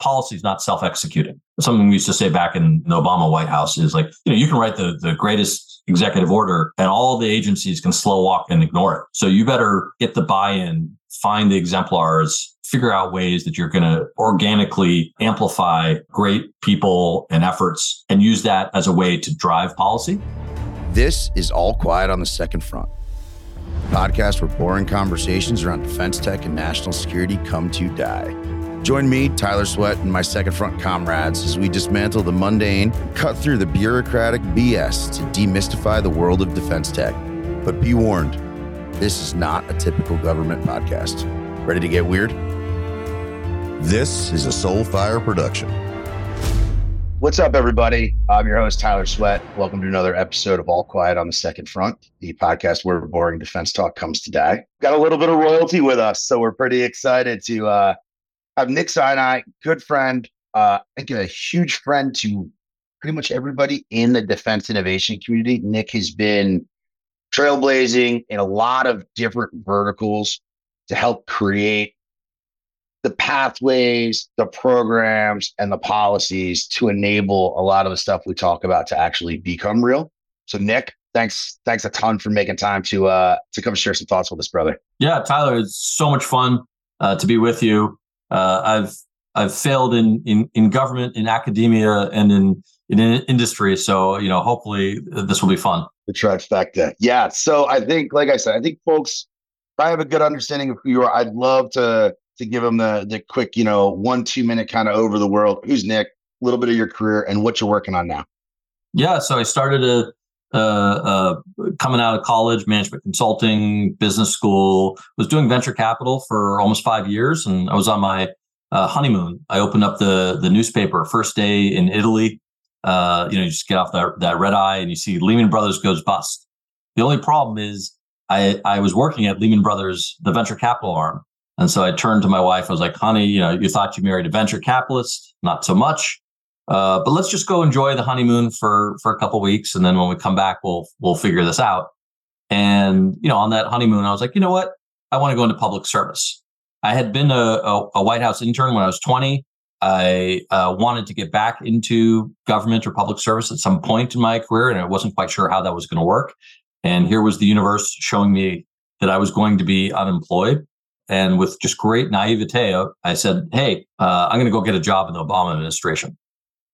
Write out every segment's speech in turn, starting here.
policy is not self-executing. Something we used to say back in the Obama White House is like, you know, you can write the, the greatest executive order and all the agencies can slow walk and ignore it. So you better get the buy-in, find the exemplars, figure out ways that you're going to organically amplify great people and efforts and use that as a way to drive policy. This is All Quiet on the Second Front, podcast where boring conversations around defense tech and national security come to die. Join me, Tyler Sweatt, and my second front comrades as we dismantle the mundane, cut through the bureaucratic BS to demystify the world of defense tech. But be warned, this is not a typical government podcast. Ready to get weird? This is a Soulfire production. What's up, everybody? I'm your host, Tyler Sweatt. Welcome to another episode of All Quiet on the Second Front, the podcast where boring defense talk comes to die. Got a little bit of royalty with us, so we're pretty excited to uh, have Nick Sinai, good friend, uh, I think a huge friend to pretty much everybody in the defense innovation community. Nick has been trailblazing in a lot of different verticals to help create the pathways, the programs, and the policies to enable a lot of the stuff we talk about to actually become real. So, Nick, thanks, thanks a ton for making time to uh to come share some thoughts with us, brother. Yeah, Tyler, it's so much fun uh, to be with you uh, I've I've failed in, in in government, in academia, and in in industry. So you know, hopefully this will be fun. The trifecta, yeah. So I think, like I said, I think folks, if I have a good understanding of who you are, I'd love to to give them the the quick, you know, one two minute kind of over the world. Who's Nick? A little bit of your career and what you're working on now. Yeah, so I started a uh, uh, coming out of college, management consulting, business school, was doing venture capital for almost five years. And I was on my uh, honeymoon. I opened up the, the newspaper first day in Italy. Uh, you know, you just get off that, that red eye and you see Lehman Brothers goes bust. The only problem is I, I was working at Lehman Brothers, the venture capital arm. And so I turned to my wife. I was like, honey, you know, you thought you married a venture capitalist, not so much. Uh, but let's just go enjoy the honeymoon for for a couple weeks, and then when we come back, we'll we'll figure this out. And you know, on that honeymoon, I was like, you know what? I want to go into public service. I had been a, a, a White House intern when I was 20. I uh, wanted to get back into government or public service at some point in my career, and I wasn't quite sure how that was going to work. And here was the universe showing me that I was going to be unemployed. And with just great naivete, I said, Hey, uh, I'm going to go get a job in the Obama administration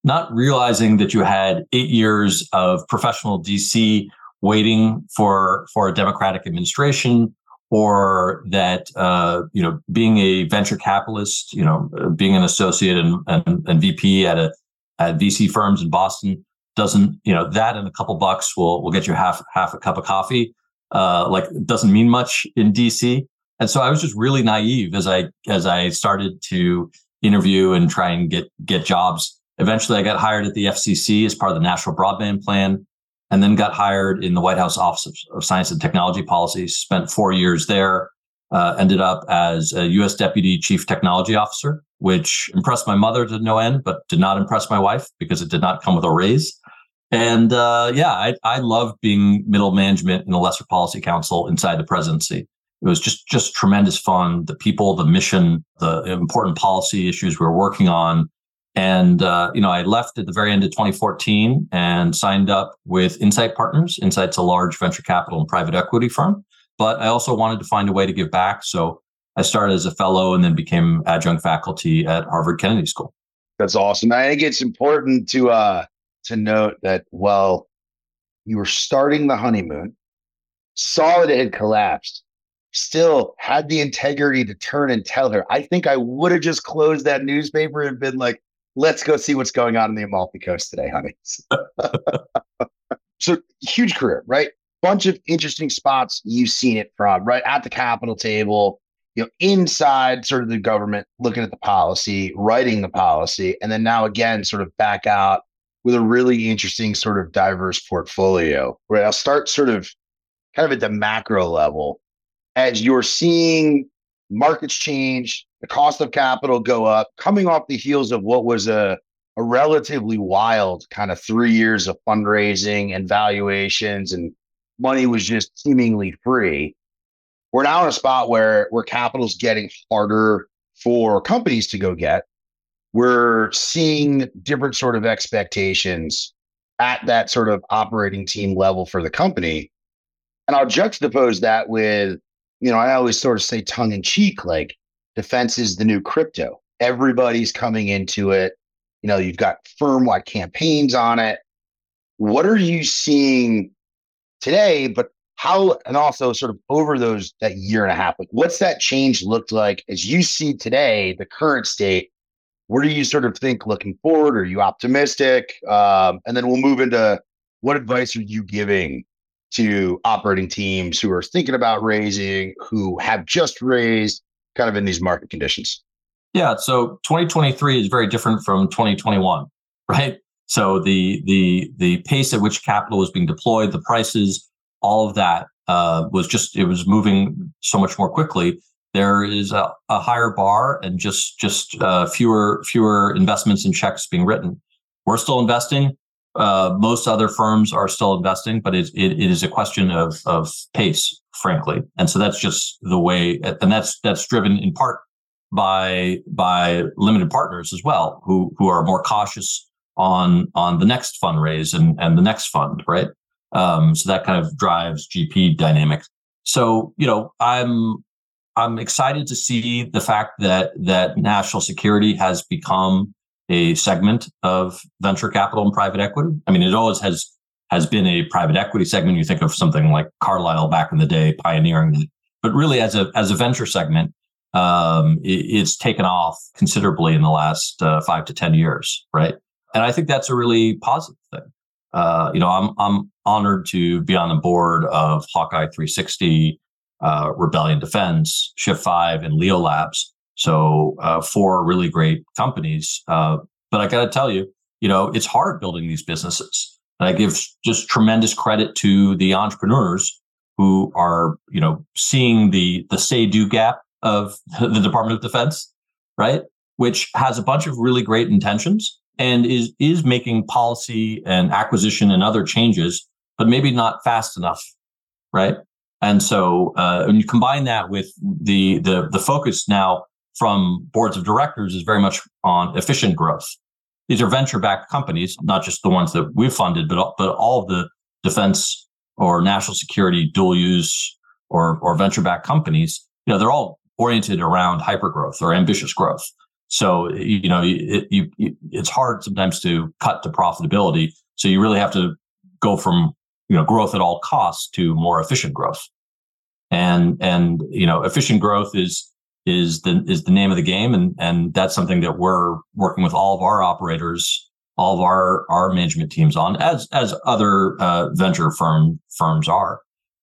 not realizing that you had eight years of professional DC waiting for for a Democratic administration, or that uh, you know being a venture capitalist, you know, being an associate and, and, and VP at a at VC firms in Boston doesn't you know that and a couple bucks will will get you half half a cup of coffee. Uh, like doesn't mean much in DC. And so I was just really naive as I as I started to interview and try and get get jobs Eventually, I got hired at the FCC as part of the National Broadband Plan, and then got hired in the White House Office of Science and Technology Policy. Spent four years there. Uh, ended up as a U.S. Deputy Chief Technology Officer, which impressed my mother to no end, but did not impress my wife because it did not come with a raise. And uh, yeah, I, I love being middle management in the Lesser Policy Council inside the presidency. It was just just tremendous fun. The people, the mission, the important policy issues we were working on and uh, you know, I left at the very end of 2014 and signed up with Insight Partners. Insight's a large venture capital and private equity firm, but I also wanted to find a way to give back. So I started as a fellow and then became adjunct faculty at Harvard Kennedy School. That's awesome. I think it's important to uh, to note that while you were starting the honeymoon, saw it had collapsed, still had the integrity to turn and tell her. I think I would have just closed that newspaper and been like, let's go see what's going on in the Amalfi Coast today, honey. so huge career, right? Bunch of interesting spots you've seen it from, right? At the Capitol table, you know, inside sort of the government, looking at the policy, writing the policy, and then now again, sort of back out with a really interesting sort of diverse portfolio. Right. I'll start sort of kind of at the macro level as you're seeing markets change, the cost of capital go up, coming off the heels of what was a, a relatively wild kind of three years of fundraising and valuations, and money was just seemingly free. We're now in a spot where where capital's getting harder for companies to go get. we're seeing different sort of expectations at that sort of operating team level for the company. And I'll juxtapose that with, you know, I always sort of say tongue in cheek, like defense is the new crypto. Everybody's coming into it. You know, you've got firm wide campaigns on it. What are you seeing today? But how, and also sort of over those that year and a half, like what's that change looked like as you see today, the current state what do you sort of think looking forward? Are you optimistic? Um, and then we'll move into what advice are you giving to operating teams who are thinking about raising, who have just raised, kind of in these market conditions? Yeah, so 2023 is very different from 2021, right? So the the the pace at which capital was being deployed, the prices, all of that uh, was just it was moving so much more quickly there is a, a higher bar and just just uh, fewer fewer investments and checks being written. We're still investing. Uh, most other firms are still investing, but it, it, it is a question of of pace, frankly. And so that's just the way, and that's that's driven in part by by limited partners as well, who who are more cautious on on the next fundraise and and the next fund, right? Um, so that kind of drives GP dynamics. So you know, I'm I'm excited to see the fact that that national security has become a segment of venture capital and private equity. I mean, it always has has been a private equity segment. You think of something like Carlyle back in the day, pioneering it, but really as a as a venture segment, um, it, it's taken off considerably in the last uh, five to ten years, right? And I think that's a really positive thing. Uh, you know, I'm I'm honored to be on the board of Hawkeye 360 uh, Rebellion Defense, Shift Five, and LeoLabs. So uh, four really great companies. Uh, but I got to tell you, you know, it's hard building these businesses. And I give just tremendous credit to the entrepreneurs who are, you know, seeing the the say do gap of the Department of Defense, right? Which has a bunch of really great intentions and is is making policy and acquisition and other changes, but maybe not fast enough, right? And so uh, when you combine that with the, the the focus now from boards of directors is very much on efficient growth. These are venture-backed companies, not just the ones that we've funded, but but all of the defense or national security dual use or or venture-backed companies. You know, they're all oriented around hypergrowth or ambitious growth. So you know, it, you, it's hard sometimes to cut to profitability. So you really have to go from you know growth at all costs to more efficient growth and and you know efficient growth is is the is the name of the game. And and that's something that we're working with all of our operators all of our our management teams on as as other uh, venture firm firms are.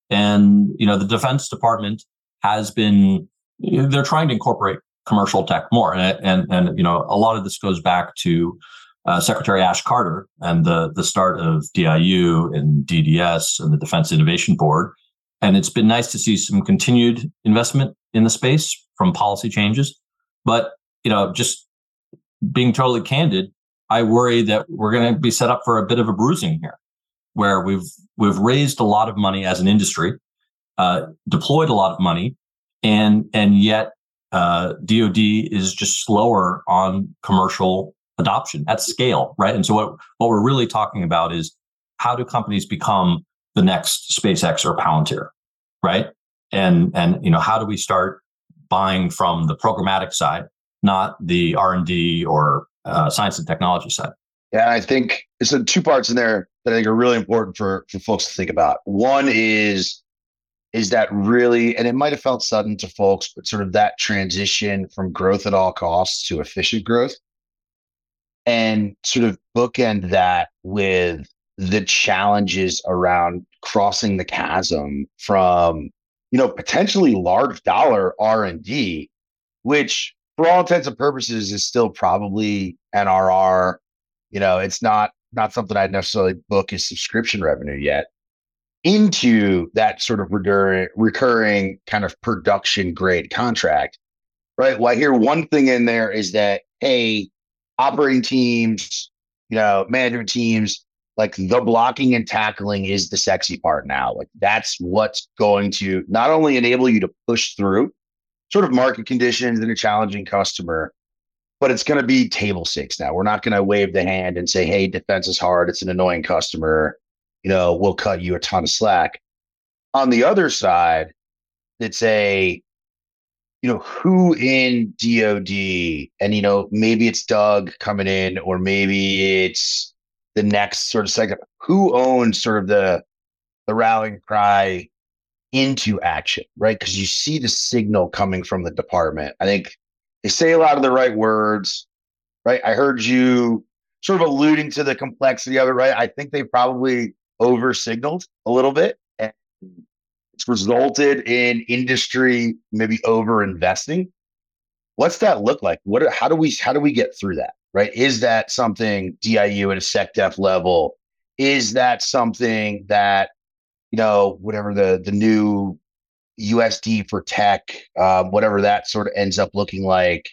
And you know the defense department has been they're trying to incorporate commercial tech more. And and and you know a lot of this goes back to uh, Secretary Ash Carter and the the start of DIU and DDS and the Defense Innovation Board. And it's been nice to see some continued investment in the space from policy changes. But you know, just being totally candid, I worry that we're going to be set up for a bit of a bruising here, where we've we've raised a lot of money as an industry, uh, deployed a lot of money, and and yet uh, DoD is just slower on commercial adoption at scale, right? And so what, what we're really talking about is how do companies become the next SpaceX or Palantir, right? And and you know how do we start buying from the programmatic side, not the R and D or uh, science and technology side? Yeah, I think it's two parts in there that I think are really important for for folks to think about. One is is that really, and it might have felt sudden to folks, but sort of that transition from growth at all costs to efficient growth and sort of bookend that with the challenges around crossing the chasm from you know potentially large dollar r&d which for all intents and purposes is still probably nre you know it's not not something i'd necessarily book as subscription revenue yet into that sort of recurring, recurring kind of production grade contract right? Well i hear one thing in there is that hey operating teams, you know, management teams, like the blocking and tackling is the sexy part now. Like that's what's going to not only enable you to push through sort of market conditions and a challenging customer, but it's going to be table stakes now. We're not going to wave the hand and say, "Hey, defense is hard. It's an annoying customer. You know, we'll cut you a ton of slack." On the other side, it's a you know who in DoD, and you know maybe it's Doug coming in, or maybe it's the next sort of second. Who owns sort of the the rallying cry into action, right? Because you see the signal coming from the department. I think they say a lot of the right words, right? I heard you sort of alluding to the complexity of it, right? I think they probably over signaled a little bit. And it's resulted in industry maybe over investing. What's that look like? What how do we how do we get through that? Right? Is that something DIU at a SecDef level? Is that something that you know, whatever the the new USD for tech, uh, whatever that sort of ends up looking like.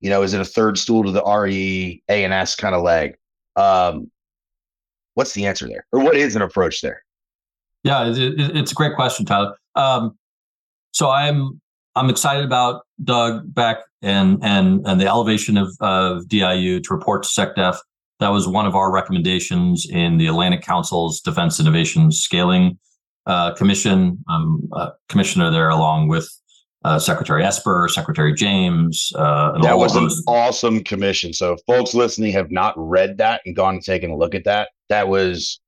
You know, is it a third stool to the RE ANS kind of leg? Um, what's the answer there, or what is an approach there? Yeah, it, it, it's a great question, Tyler. Um, so I'm I'm excited about Doug Beck and and and the elevation of of DIU to report to SecDef. That was one of our recommendations in the Atlantic Council's Defense Innovation Scaling uh, commission, um, uh, commissioner there, along with uh, Secretary Esper, Secretary James. Uh, that was an awesome commission. So, folks listening have not read that and gone and taken a look at that. That was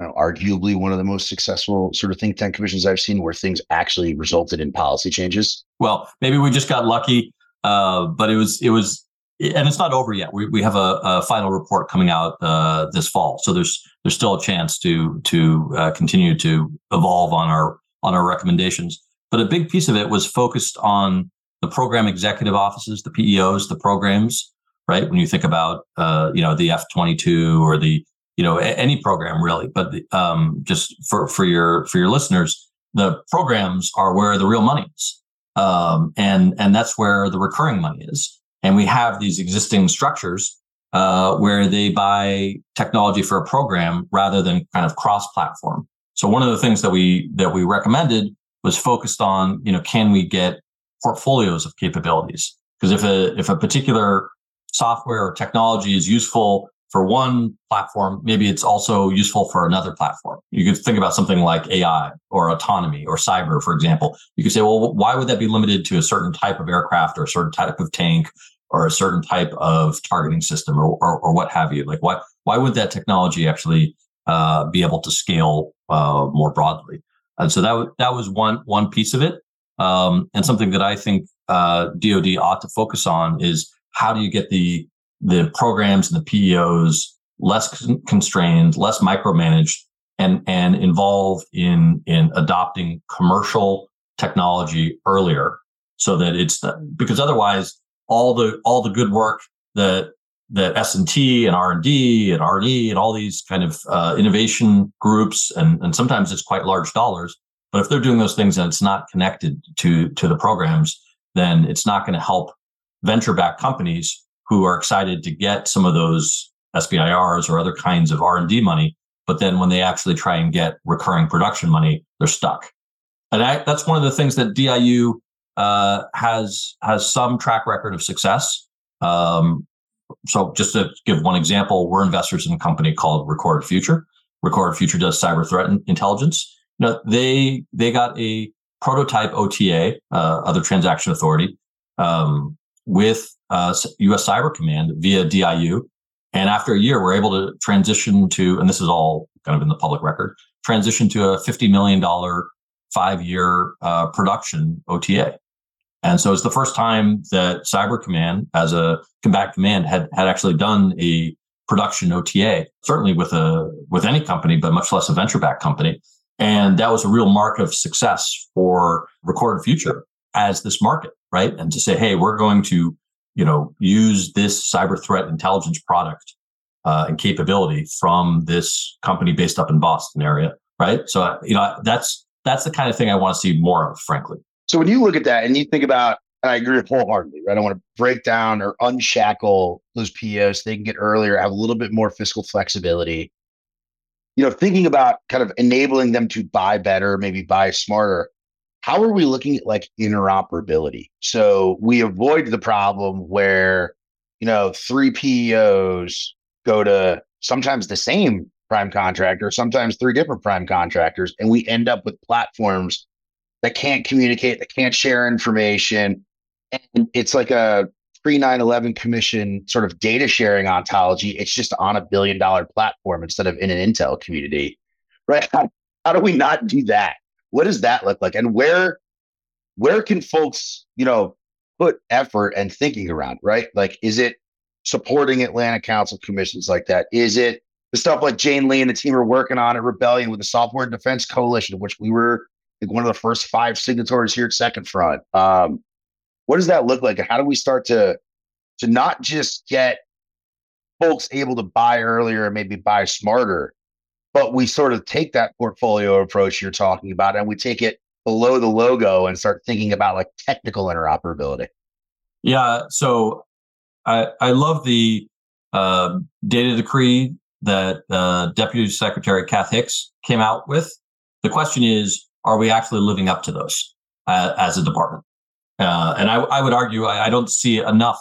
know, arguably one of the most successful sort of think tank commissions I've seen, where things actually resulted in policy changes. Well, maybe we just got lucky, uh, but it was it was and it's not over yet. We we have a, a final report coming out uh, this fall, so there's there's still a chance to to uh, continue to evolve on our on our recommendations. But a big piece of it was focused on the program executive offices, the PEOs, the programs. Right when you think about uh, you know the F twenty two or the you know any program really, but um, just for for your for your listeners, the programs are where the real money is, um, and and that's where the recurring money is. And we have these existing structures uh, where they buy technology for a program rather than kind of cross-platform. So one of the things that we that we recommended was focused on, you know, can we get portfolios of capabilities? Because if a if a particular software or technology is useful for one platform, maybe it's also useful for another platform. You could think about something like AI or autonomy or cyber, for example. You could say, well, why would that be limited to a certain type of aircraft or a certain type of tank or a certain type of targeting system or, or, or what have you. Like why why would that technology actually uh, be able to scale uh, more broadly? And so that w- that was one one piece of it. Um, and something that I think uh, DoD ought to focus on is how do you get the the programs and the PEOs less con- constrained, less micromanaged, and and involved in in adopting commercial technology earlier, so that it's the, because otherwise all the all the good work that that S and T and R and D and R and E and all these kind of uh, innovation groups and and sometimes it's quite large dollars. But if they're doing those things and it's not connected to to the programs, then it's not going to help venture backed companies who are excited to get some of those SBIRs or other kinds of R and D money. But then when they actually try and get recurring production money, they're stuck. And I, that's one of the things that DIU uh, has has some track record of success. Um, so just to give one example, we're investors in a company called Recorded Future. Recorded Future does cyber threat intelligence. You know, they they got a prototype OTA, uh, other transaction authority, um, with uh, U.S. Cyber Command via DIU, and after a year, we're able to transition to, and this is all kind of in the public record, transition to a fifty million dollar five year uh, production OTA. And so it's the first time that Cyber Command, as a combat command, had had actually done a production OTA, certainly with a with any company, but much less a venture backed company. And that was a real mark of success for Recorded Future as this market, right? And to say, hey, we're going to, you know, use this cyber threat intelligence product uh, and capability from this company based up in Boston area, right? So, you know, that's that's the kind of thing I want to see more of, frankly. So when you look at that and you think about, and I agree wholeheartedly, right? I want to break down or unshackle those POs. So they can get earlier, have a little bit more fiscal flexibility. You know, thinking about kind of enabling them to buy better, maybe buy smarter. How are we looking at like interoperability? So we avoid the problem where you know, three PEOs go to sometimes the same prime contractor, sometimes three different prime contractors, and we end up with platforms that can't communicate, that can't share information. And it's like a pre 9 11 commission sort of data sharing ontology. It's just on a billion dollar platform instead of in an Intel community, right? How, how do we not do that? What does that look like? And where, where can folks, you know, put effort and thinking around, right? Like, is it supporting Atlantic Council commissions like that? Is it the stuff like Jane Lee and the team are working on at Rebellion with the Software Defense Coalition, which we were like one of the first five signatories here at Second Front. Um, what does that look like? And how do we start to to not just get folks able to buy earlier and maybe buy smarter, but we sort of take that portfolio approach you're talking about and we take it below the logo and start thinking about like technical interoperability. Yeah. So I I love the uh, data decree that uh, Deputy Secretary Kath Hicks came out with. The question is, are we actually living up to those uh, as a department? Uh, and I, I, would argue I, I, don't see enough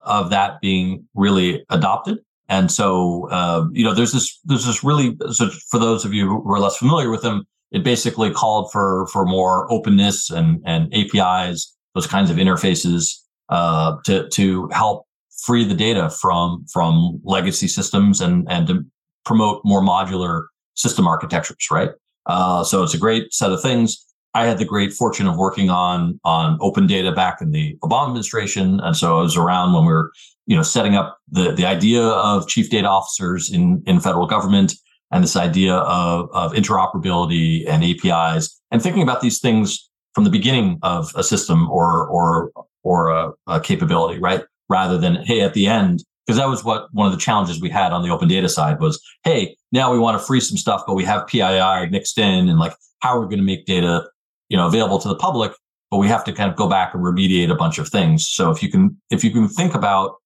of that being really adopted. And so, uh, you know, there's this there's this really so for those of you who are less familiar with them, it basically called for for more openness and and APIs, those kinds of interfaces uh, to to help free the data from from legacy systems and and to promote more modular system architectures, right? Uh, so it's a great set of things. I had the great fortune of working on on open data back in the Obama administration, and so I was around when we were, you know, setting up the the idea of chief data officers in in federal government, and this idea of of interoperability and APIs, and thinking about these things from the beginning of a system or or or a, a capability, right? Rather than hey, at the end, because that was what one of the challenges we had on the open data side was hey now we want to free some stuff but we have pii mixed in and like how are we going to make data you know available to the public but we have to kind of go back and remediate a bunch of things so if you can if you can think about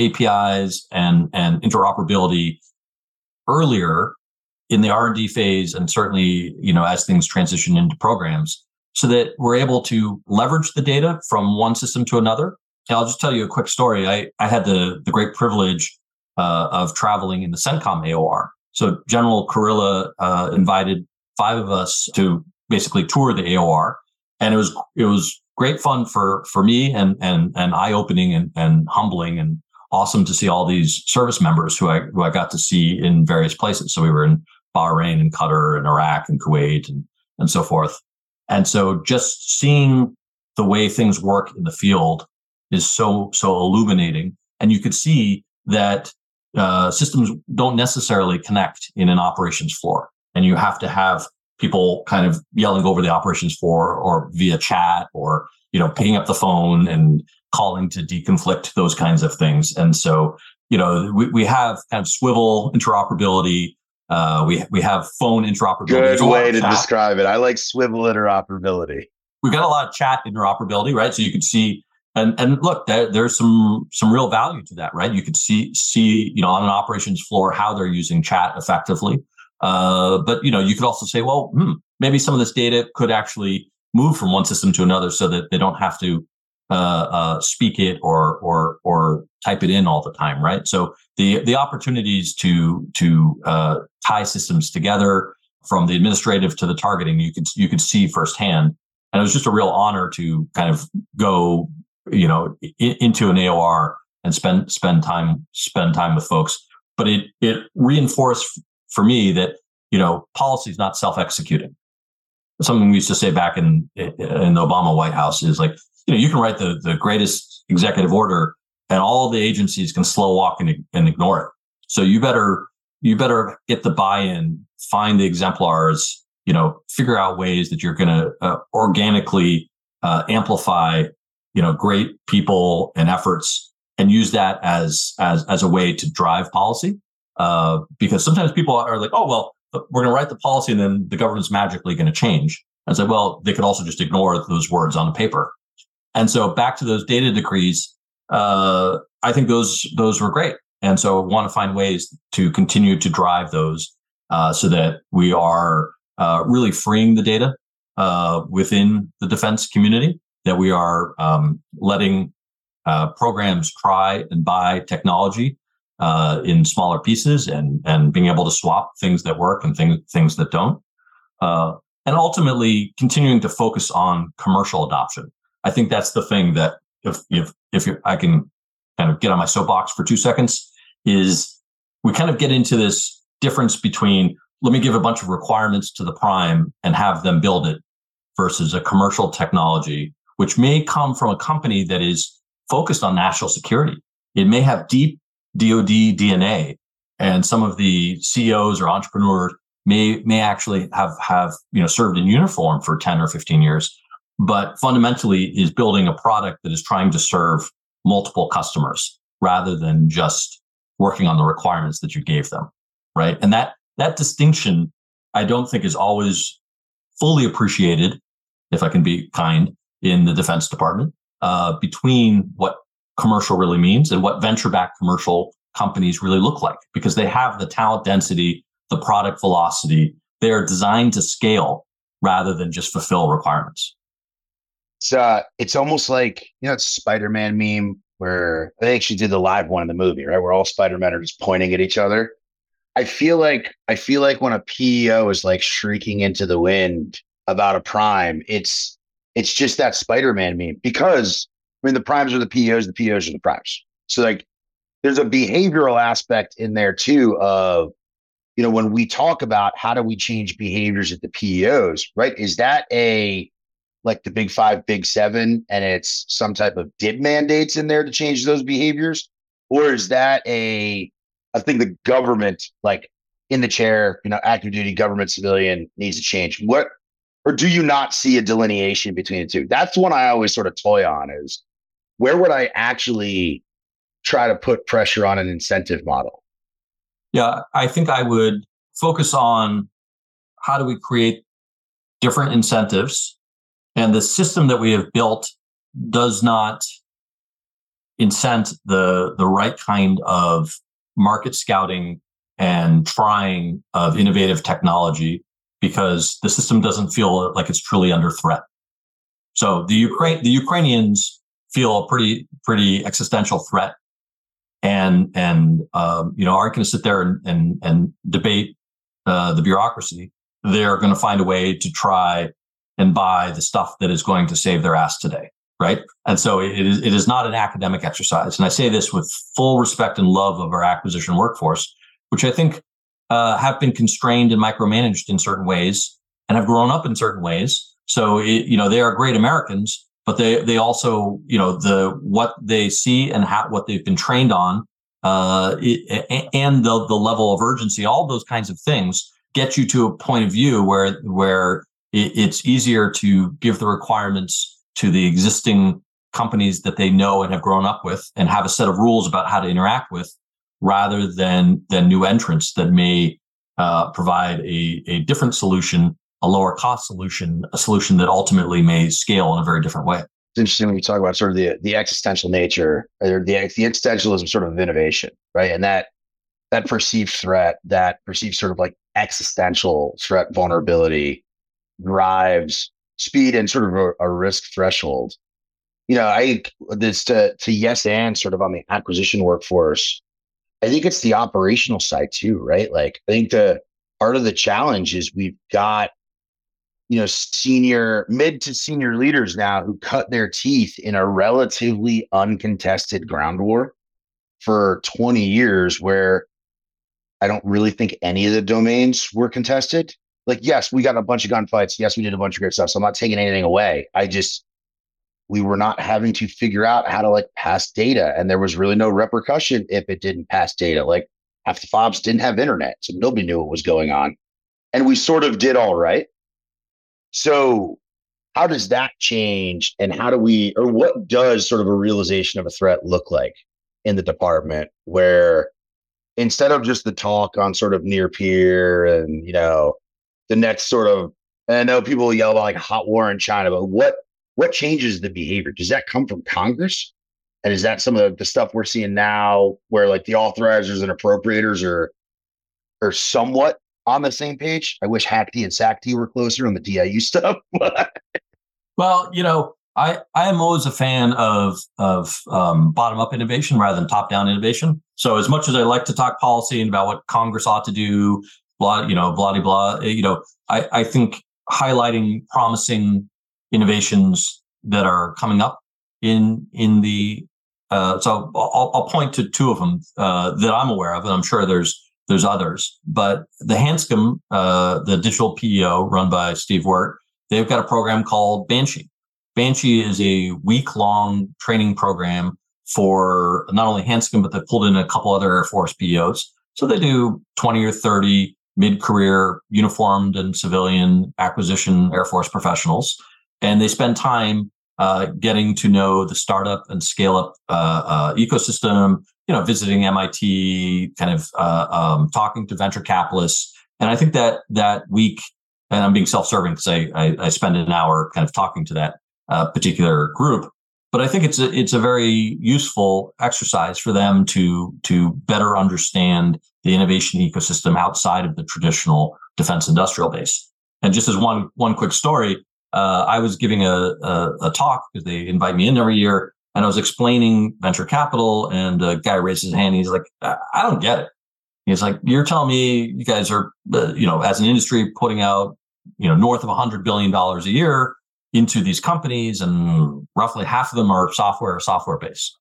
apis and and interoperability earlier in the r&d phase and certainly you know as things transition into programs so that we're able to leverage the data from one system to another I'll just tell you a quick story. I, I had the, the great privilege uh, of traveling in the CENTCOM AOR. So General Kurilla uh, invited five of us to basically tour the AOR, and it was it was great fun for for me and and and eye opening and and humbling and awesome to see all these service members who I who I got to see in various places. So we were in Bahrain and Qatar and Iraq and Kuwait and and so forth. And so just seeing the way things work in the field is so so illuminating, and you could see that uh, systems don't necessarily connect in an operations floor, and you have to have people kind of yelling over the operations floor or via chat or you know picking up the phone and calling to deconflict those kinds of things. And so you know we, we have kind of swivel interoperability. Uh, we we have phone interoperability. Good way to describe it. I like swivel interoperability. We've got a lot of chat interoperability, right? So you can see and and look, there, there's some some real value to that, right? You could see see you know on an operations floor how they're using chat effectively. Uh, but you know, you could also say, well, hmm, maybe some of this data could actually move from one system to another, so that they don't have to uh, uh, speak it or or or type it in all the time, right? So the the opportunities to to uh, tie systems together from the administrative to the targeting, you could you could see firsthand, and it was just a real honor to kind of go you know in, into an AOR and spend spend time spend time with folks. But it it reinforced for me that you know policy is not self executing. Something we used to say back in in the Obama White House is like you know you can write the the greatest executive order and all the agencies can slow walk and, and ignore it. So you better you better get the buy-in, find the exemplars, you know, figure out ways that you're going to uh, organically uh, amplify you know great people and efforts and use that as as as a way to drive policy uh, because sometimes people are like oh well we're going to write the policy and then the government's magically going to change. And say well they could also just ignore those words on the paper. And so back to those data decrees uh, i think those those were great. And so I want to find ways to continue to drive those uh, so that we are uh, really freeing the data uh, within the defense community that we are um, letting uh, programs try and buy technology uh, in smaller pieces and and being able to swap things that work and things things that don't, uh, and ultimately continuing to focus on commercial adoption. I think that's the thing that if if if I can kind of get on my soapbox for two seconds is we kind of get into this difference between let me give a bunch of requirements to the prime and have them build it versus a commercial technology which may come from a company that is focused on national security it may have deep dod dna and some of the ceos or entrepreneurs may may actually have have you know served in uniform for 10 or 15 years but fundamentally is building a product that is trying to serve multiple customers rather than just working on the requirements that you gave them right? And that that distinction i don't think is always fully appreciated if i can be kind in the defense department uh, between what commercial really means and what venture-backed commercial companies really look like because they have the talent density the product velocity. They are designed to scale rather than just fulfill requirements. It's uh it's almost like you know it's spider-man meme where they actually did the live one in the movie right? Where all spider-men are just pointing at each other. I feel like i feel like when a peo is like shrieking into the wind about a prime it's it's just that spider-man meme because i mean the primes are the POs, the POs are the primes so like there's a behavioral aspect in there too of you know when we talk about how do we change behaviors at the peos right is that a like the big five, big seven, and it's some type of DIB mandates in there to change those behaviors? Or is that a I think the government, like in the chair, you know, active duty government civilian needs to change? What or do you not see a delineation between the two? That's one I always sort of toy on is where would I actually try to put pressure on an incentive model? Yeah, I think I would focus on how do we create different incentives and the system that we have built does not incent the the right kind of market scouting and trying of innovative technology because the system doesn't feel like it's truly under threat. So the Ukraine the Ukrainians feel a pretty pretty existential threat, and and um, you know aren't going to sit there and and, and debate uh, the bureaucracy. They're going to find a way to try and buy the stuff that is going to save their ass today right? And so it is it is not an academic exercise. And i say this with full respect and love of our acquisition workforce which i think uh, have been constrained and micromanaged in certain ways and have grown up in certain ways. So it, you know they are great americans but they they also you know the what they see and how what they've been trained on uh, and the the level of urgency all those kinds of things get you to a point of view where where it's easier to give the requirements to the existing companies that they know and have grown up with and have a set of rules about how to interact with rather than than new entrants that may uh, provide a, a different solution a lower cost solution a solution that ultimately may scale in a very different way it's interesting when you talk about sort of the the existential nature or the the existentialism sort of innovation right and that that perceived threat that perceived sort of like existential threat vulnerability drives speed and sort of a, a risk threshold. You know, I this to to yes and sort of on the acquisition workforce. I think it's the operational side too, right? Like I think the part of the challenge is we've got you know senior mid to senior leaders now who cut their teeth in a relatively uncontested ground war for 20 years where I don't really think any of the domains were contested like, yes, we got a bunch of gunfights. Yes, we did a bunch of great stuff. So I'm not taking anything away. I just, we were not having to figure out how to like pass data. And there was really no repercussion if it didn't pass data. Like half the fobs didn't have internet. So nobody knew what was going on. And we sort of did all right. So how does that change? And how do we, or what does sort of a realization of a threat look like in the department where instead of just the talk on sort of near peer and, you know, the next sort of I know people yell about like hot war in China, but what what changes the behavior? Does that come from Congress? And is that some of the stuff we're seeing now where like the authorizers and appropriators are are somewhat on the same page? I wish HASC and SASC were closer on the DIU stuff. well, you know, I, I am always a fan of of um, bottom up innovation rather than top down innovation. So as much as I like to talk policy and about what Congress ought to do, blah you know blah blah, you know I, I think highlighting promising innovations that are coming up in in the uh, so I'll, I'll, point to two of them uh, that I'm aware of, and I'm sure there's there's others. But the Hanscom, uh, the digital PEO run by Steve Wert, they've got a program called Banshee. Banshee is a week long training program for not only Hanscom, but they pulled in a couple other Air Force PEOs. So they do 20 or 30 mid career uniformed and civilian acquisition Air Force professionals. And they spend time uh, getting to know the startup and scale up uh, uh, ecosystem, you know, visiting MIT, kind of uh, um, talking to venture capitalists. And I think that that week, and I'm being self-serving because I, I, I spend an hour kind of talking to that uh, particular group. But I think it's a, it's a very useful exercise for them to to better understand the innovation ecosystem outside of the traditional defense industrial base. And just as one one quick story, uh, I was giving a, a, a talk because they invite me in every year, and I was explaining venture capital, and a guy raises his hand. he's like, "I don't get it." He's like, "You're telling me you guys are, uh, you know, as an industry putting out, you know, north of a hundred billion dollars a year into these companies, and roughly half of them are software software based."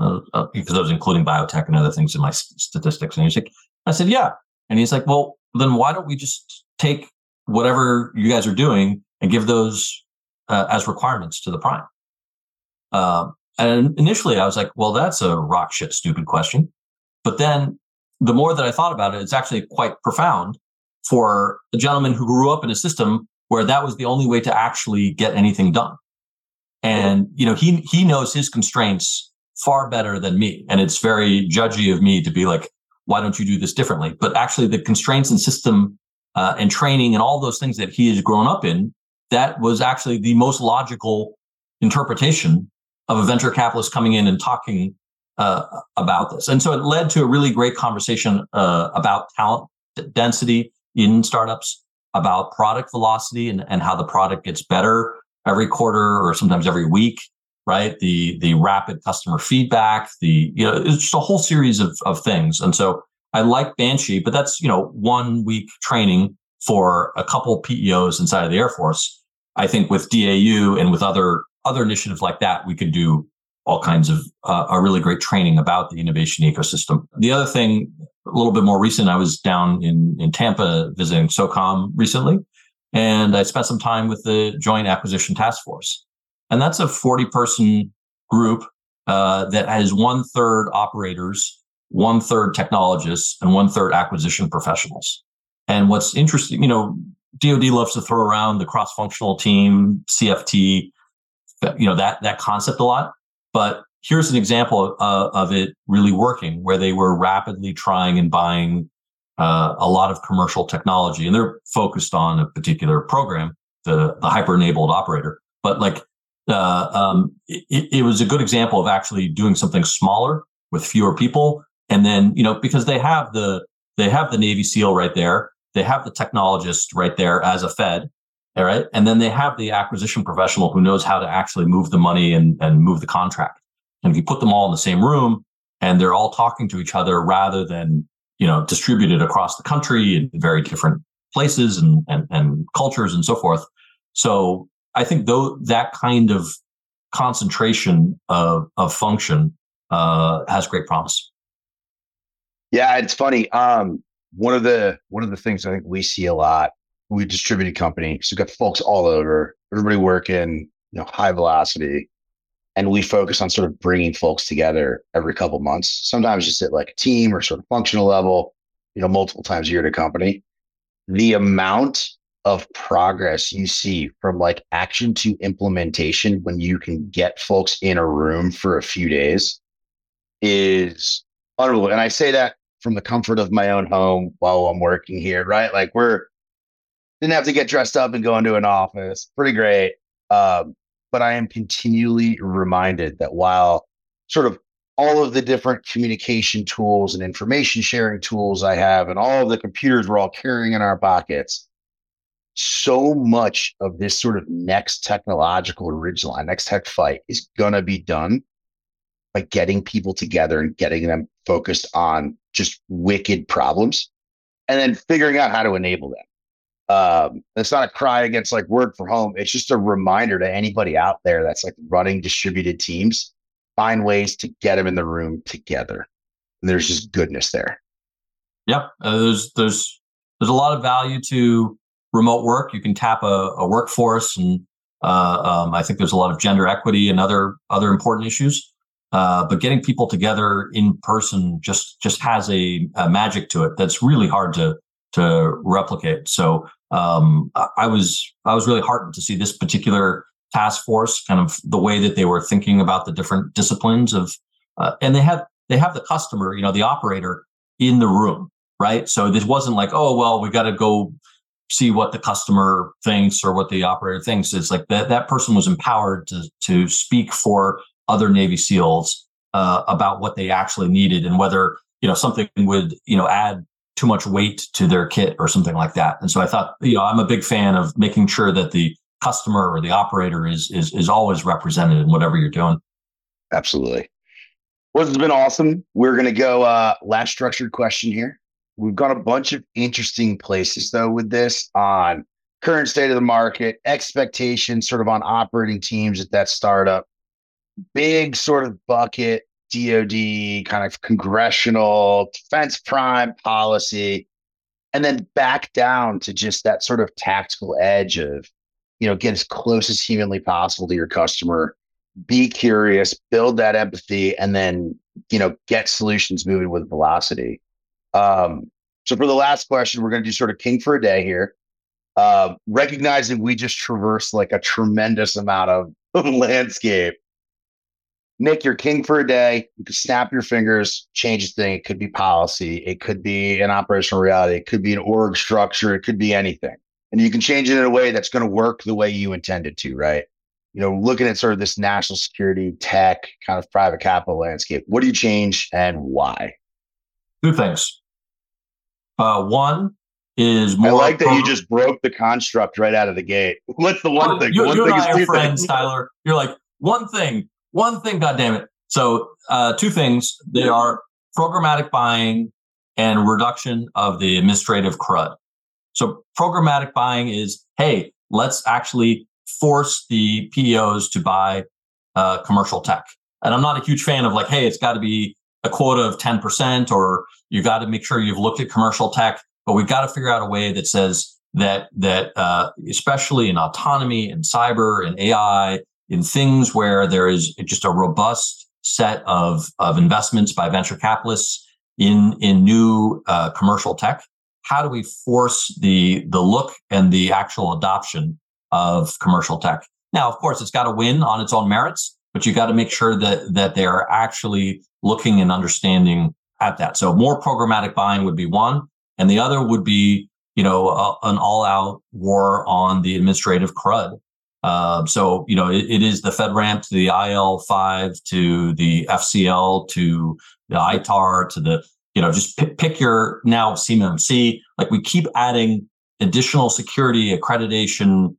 Uh, uh, because I was including biotech and other things in my statistics. And he's like, I said, yeah. And he's like, well, then why don't we just take whatever you guys are doing and give those uh, as requirements to the prime. Um, and initially, I was like, well, that's a rock shit stupid question. But then the more that I thought about it, it's actually quite profound for a gentleman who grew up in a system where that was the only way to actually get anything done. And you know, he he knows his constraints far better than me. And it's very judgy of me to be like, why don't you do this differently? But actually the constraints and system uh, and training and all those things that he has grown up in that was actually the most logical interpretation of a venture capitalist coming in and talking uh, about this. And so it led to a really great conversation uh, about talent density in startups, about product velocity and, and how the product gets better every quarter or sometimes every week, right? The the rapid customer feedback, the you know, it's just a whole series of, of things. And so I like Banshee, but that's you know one week training for a couple PEOs inside of the Air Force. I think with DAU and with other other initiatives like that, we could do all kinds of uh, a really great training about the innovation ecosystem. The other thing, a little bit more recent, I was down in in Tampa visiting SOCOM recently, and I spent some time with the Joint Acquisition Task Force, and that's a forty person group uh, that has one third operators, one third technologists, and one third acquisition professionals. And what's interesting, you know, DoD loves to throw around the cross-functional team, CFT, you know that that concept a lot. But here's an example of, of it really working, where they were rapidly trying and buying uh, a lot of commercial technology, and they're focused on a particular program, the the hyper-enabled operator. But like, uh, um, it, it was a good example of actually doing something smaller with fewer people, and then you know because they have the they have the Navy SEAL right there they have the technologist right there as a Fed. All right. And then they have the acquisition professional who knows how to actually move the money and, and move the contract. And if you put them all in the same room and they're all talking to each other rather than, you know, distributed across the country in very different places and, and, and cultures and so forth. So I think though that kind of concentration of, of function uh, has great promise. Yeah, it's funny. Um, one of the one of the things I think we see a lot, we distributed company, so we've got folks all over, everybody working, you know, high velocity, and we focus on sort of bringing folks together every couple months. Sometimes just at like a team or sort of functional level, you know, multiple times a year to company. The amount of progress you see from like action to implementation when you can get folks in a room for a few days is unbelievable. And I say that from the comfort of my own home while I'm working here, right? Like we're didn't have to get dressed up and go into an office. Pretty great. Um, but I am continually reminded that while sort of all of the different communication tools and information sharing tools I have, and all of the computers we're all carrying in our pockets, so much of this sort of next technological original next tech fight is going to be done by getting people together and getting them focused on just wicked problems and then figuring out how to enable them. Um, it's not a cry against like work from home. It's just a reminder to anybody out there that's like running distributed teams, find ways to get them in the room together. And there's just goodness there. Yep. Uh, there's, there's, there's a lot of value to remote work. You can tap a, a workforce and uh, um, I think there's a lot of gender equity and other, other important issues. Uh, but getting people together in person just just has a, a, magic to it that's really hard to to replicate. So um, I was I was really heartened to see this particular task force, kind of the way that they were thinking about the different disciplines of, uh, and they have they have the customer, you know, the operator in the room, right? So this wasn't like, oh well, we got to go see what the customer thinks or what the operator thinks. It's like that that person was empowered to to speak for other Navy SEALs uh, about what they actually needed and whether you know something would you know add too much weight to their kit or something like that. And so I thought, you know, I'm a big fan of making sure that the customer or the operator is is is always represented in whatever you're doing. Absolutely. Well, this has been awesome. We're gonna go uh last structured question here. We've got a bunch of interesting places though with this on current state of the market, expectations sort of on operating teams at that startup, big sort of bucket DoD kind of congressional defense prime policy, and then back down to just that sort of tactical edge of, you know, get as close as humanly possible to your customer, be curious, build that empathy, and then, you know, get solutions moving with velocity. Um, so for the last question, we're going to do sort of king for a day here. Uh, recognizing we just traversed like a tremendous amount of landscape Nick, you're king for a day. You can snap your fingers, change a thing. It could be policy. It could be an operational reality. It could be an org structure. It could be anything. And you can change it in a way that's going to work the way you intended to, right? You know, looking at sort of this national security, tech, kind of private capital landscape, what do you change and why? Two things. Uh, one is more. I like that you just broke the construct right out of the gate. What's the one oh, thing? You, one you thing and I are friends, Tyler. You're like, one thing one thing, God damn it. So, uh, two things. They are programmatic buying and reduction of the administrative crud. So, programmatic buying is hey, let's actually force the PEOs to buy uh, commercial tech. And I'm not a huge fan of like, hey, it's got to be a quota of 10% or you've got to make sure you've looked at commercial tech. But we've got to figure out a way that says that that uh, especially in autonomy and cyber and AI in things where there is just a robust set of, of investments by venture capitalists in, in new uh, commercial tech, how do we force the, the look and the actual adoption of commercial tech? Now, of course, it's got to win on its own merits, but you got to make sure that, that they are actually looking and understanding at that. So more programmatic buying would be one. And the other would be, you know, uh, an all out war on the administrative crud um, so, you know, it, it is the FedRAMP to the IL5 to the FCL to the ITAR to the, you know, just pick, pick your now CMMC. Like we keep adding additional security accreditation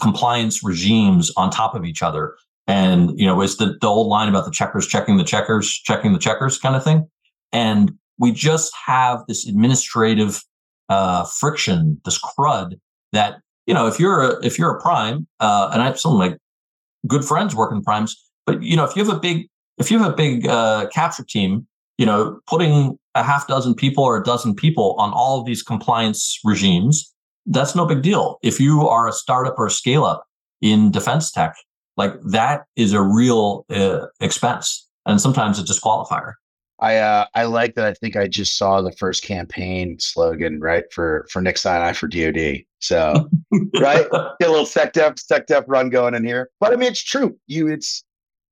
compliance regimes on top of each other. And, you know, it's the, the old line about the checkers checking the checkers, checking the checkers kind of thing. And we just have this administrative uh, friction, this crud that you know, if you're a, if you're a prime, uh, and I have some my good friends working primes, but you know, if you have a big if you have a big uh, capture team, you know, putting a half dozen people or a dozen people on all of these compliance regimes, that's no big deal. If you are a startup or a scale up in defense tech, like that is a real uh, expense and sometimes a disqualifier. I uh, I like that. I think I just saw the first campaign slogan right for for Nick Sinai for DoD. So right, get a little SecDef SecDef run going in here. But I mean, it's true. You it's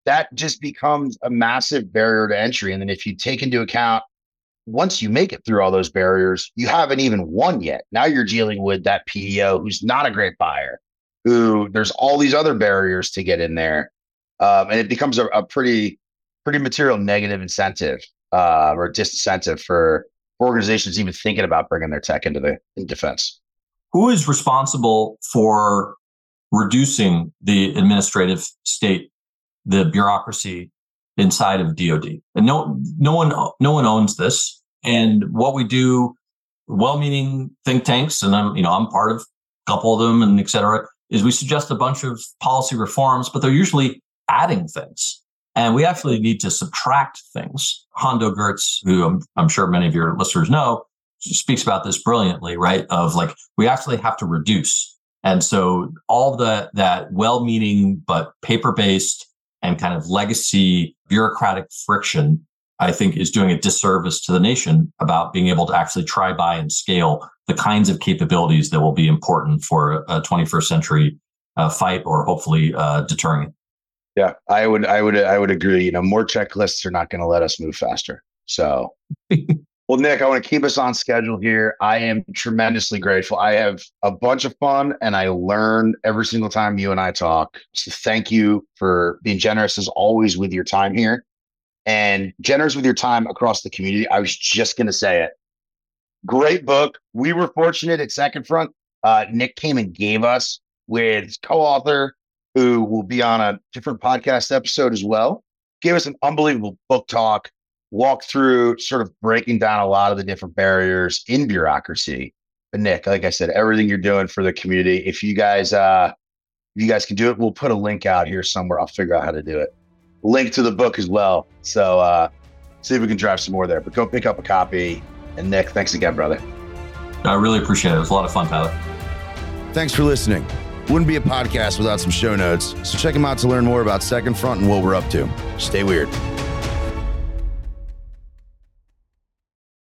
that just becomes a massive barrier to entry. And then if you take into account once you make it through all those barriers, you haven't even won yet. Now you're dealing with that PEO who's not a great buyer, who there's all these other barriers to get in there, um, and it becomes a, a pretty pretty material negative incentive uh, or disincentive for organizations even thinking about bringing their tech into the in defense. who is responsible for reducing the administrative state, the bureaucracy inside of DoD? And no, no one, no one owns this. And what we do, well-meaning think tanks, and I'm, you know, I'm part of a couple of them, and et cetera, is we suggest a bunch of policy reforms, but they're usually adding things. And we actually need to subtract things. Hondo Geurts, who I'm, I'm sure many of your listeners know, speaks about this brilliantly, right? Of like, we actually have to reduce. And so all the that well-meaning but paper-based and kind of legacy bureaucratic friction, I think is doing a disservice to the nation about being able to actually try buy and scale the kinds of capabilities that will be important for a 21st century uh, fight or hopefully uh, deterring. Yeah, I would, I would, I would agree. You know, more checklists are not going to let us move faster. So, well, Nick, I want to keep us on schedule here. I am tremendously grateful. I have a bunch of fun, and I learn every single time you and I talk. So, thank you for being generous as always with your time here, and generous with your time across the community. I was just going to say it. Great book. We were fortunate at Second Front. Uh, Nick came and gave us with co-author who will be on a different podcast episode as well. Gave us an unbelievable book talk, walk through sort of breaking down a lot of the different barriers in bureaucracy. But Nick, like I said, everything you're doing for the community, if you guys uh if you guys can do it, we'll put a link out here somewhere. I'll figure out how to do it. Link to the book as well. So uh see if we can drive some more there. But go pick up a copy. And Nick, thanks again, brother. I really appreciate it. It was a lot of fun, Tyler. Thanks for listening. Wouldn't be a podcast without some show notes, so check them out to learn more about Second Front and what we're up to. Stay weird.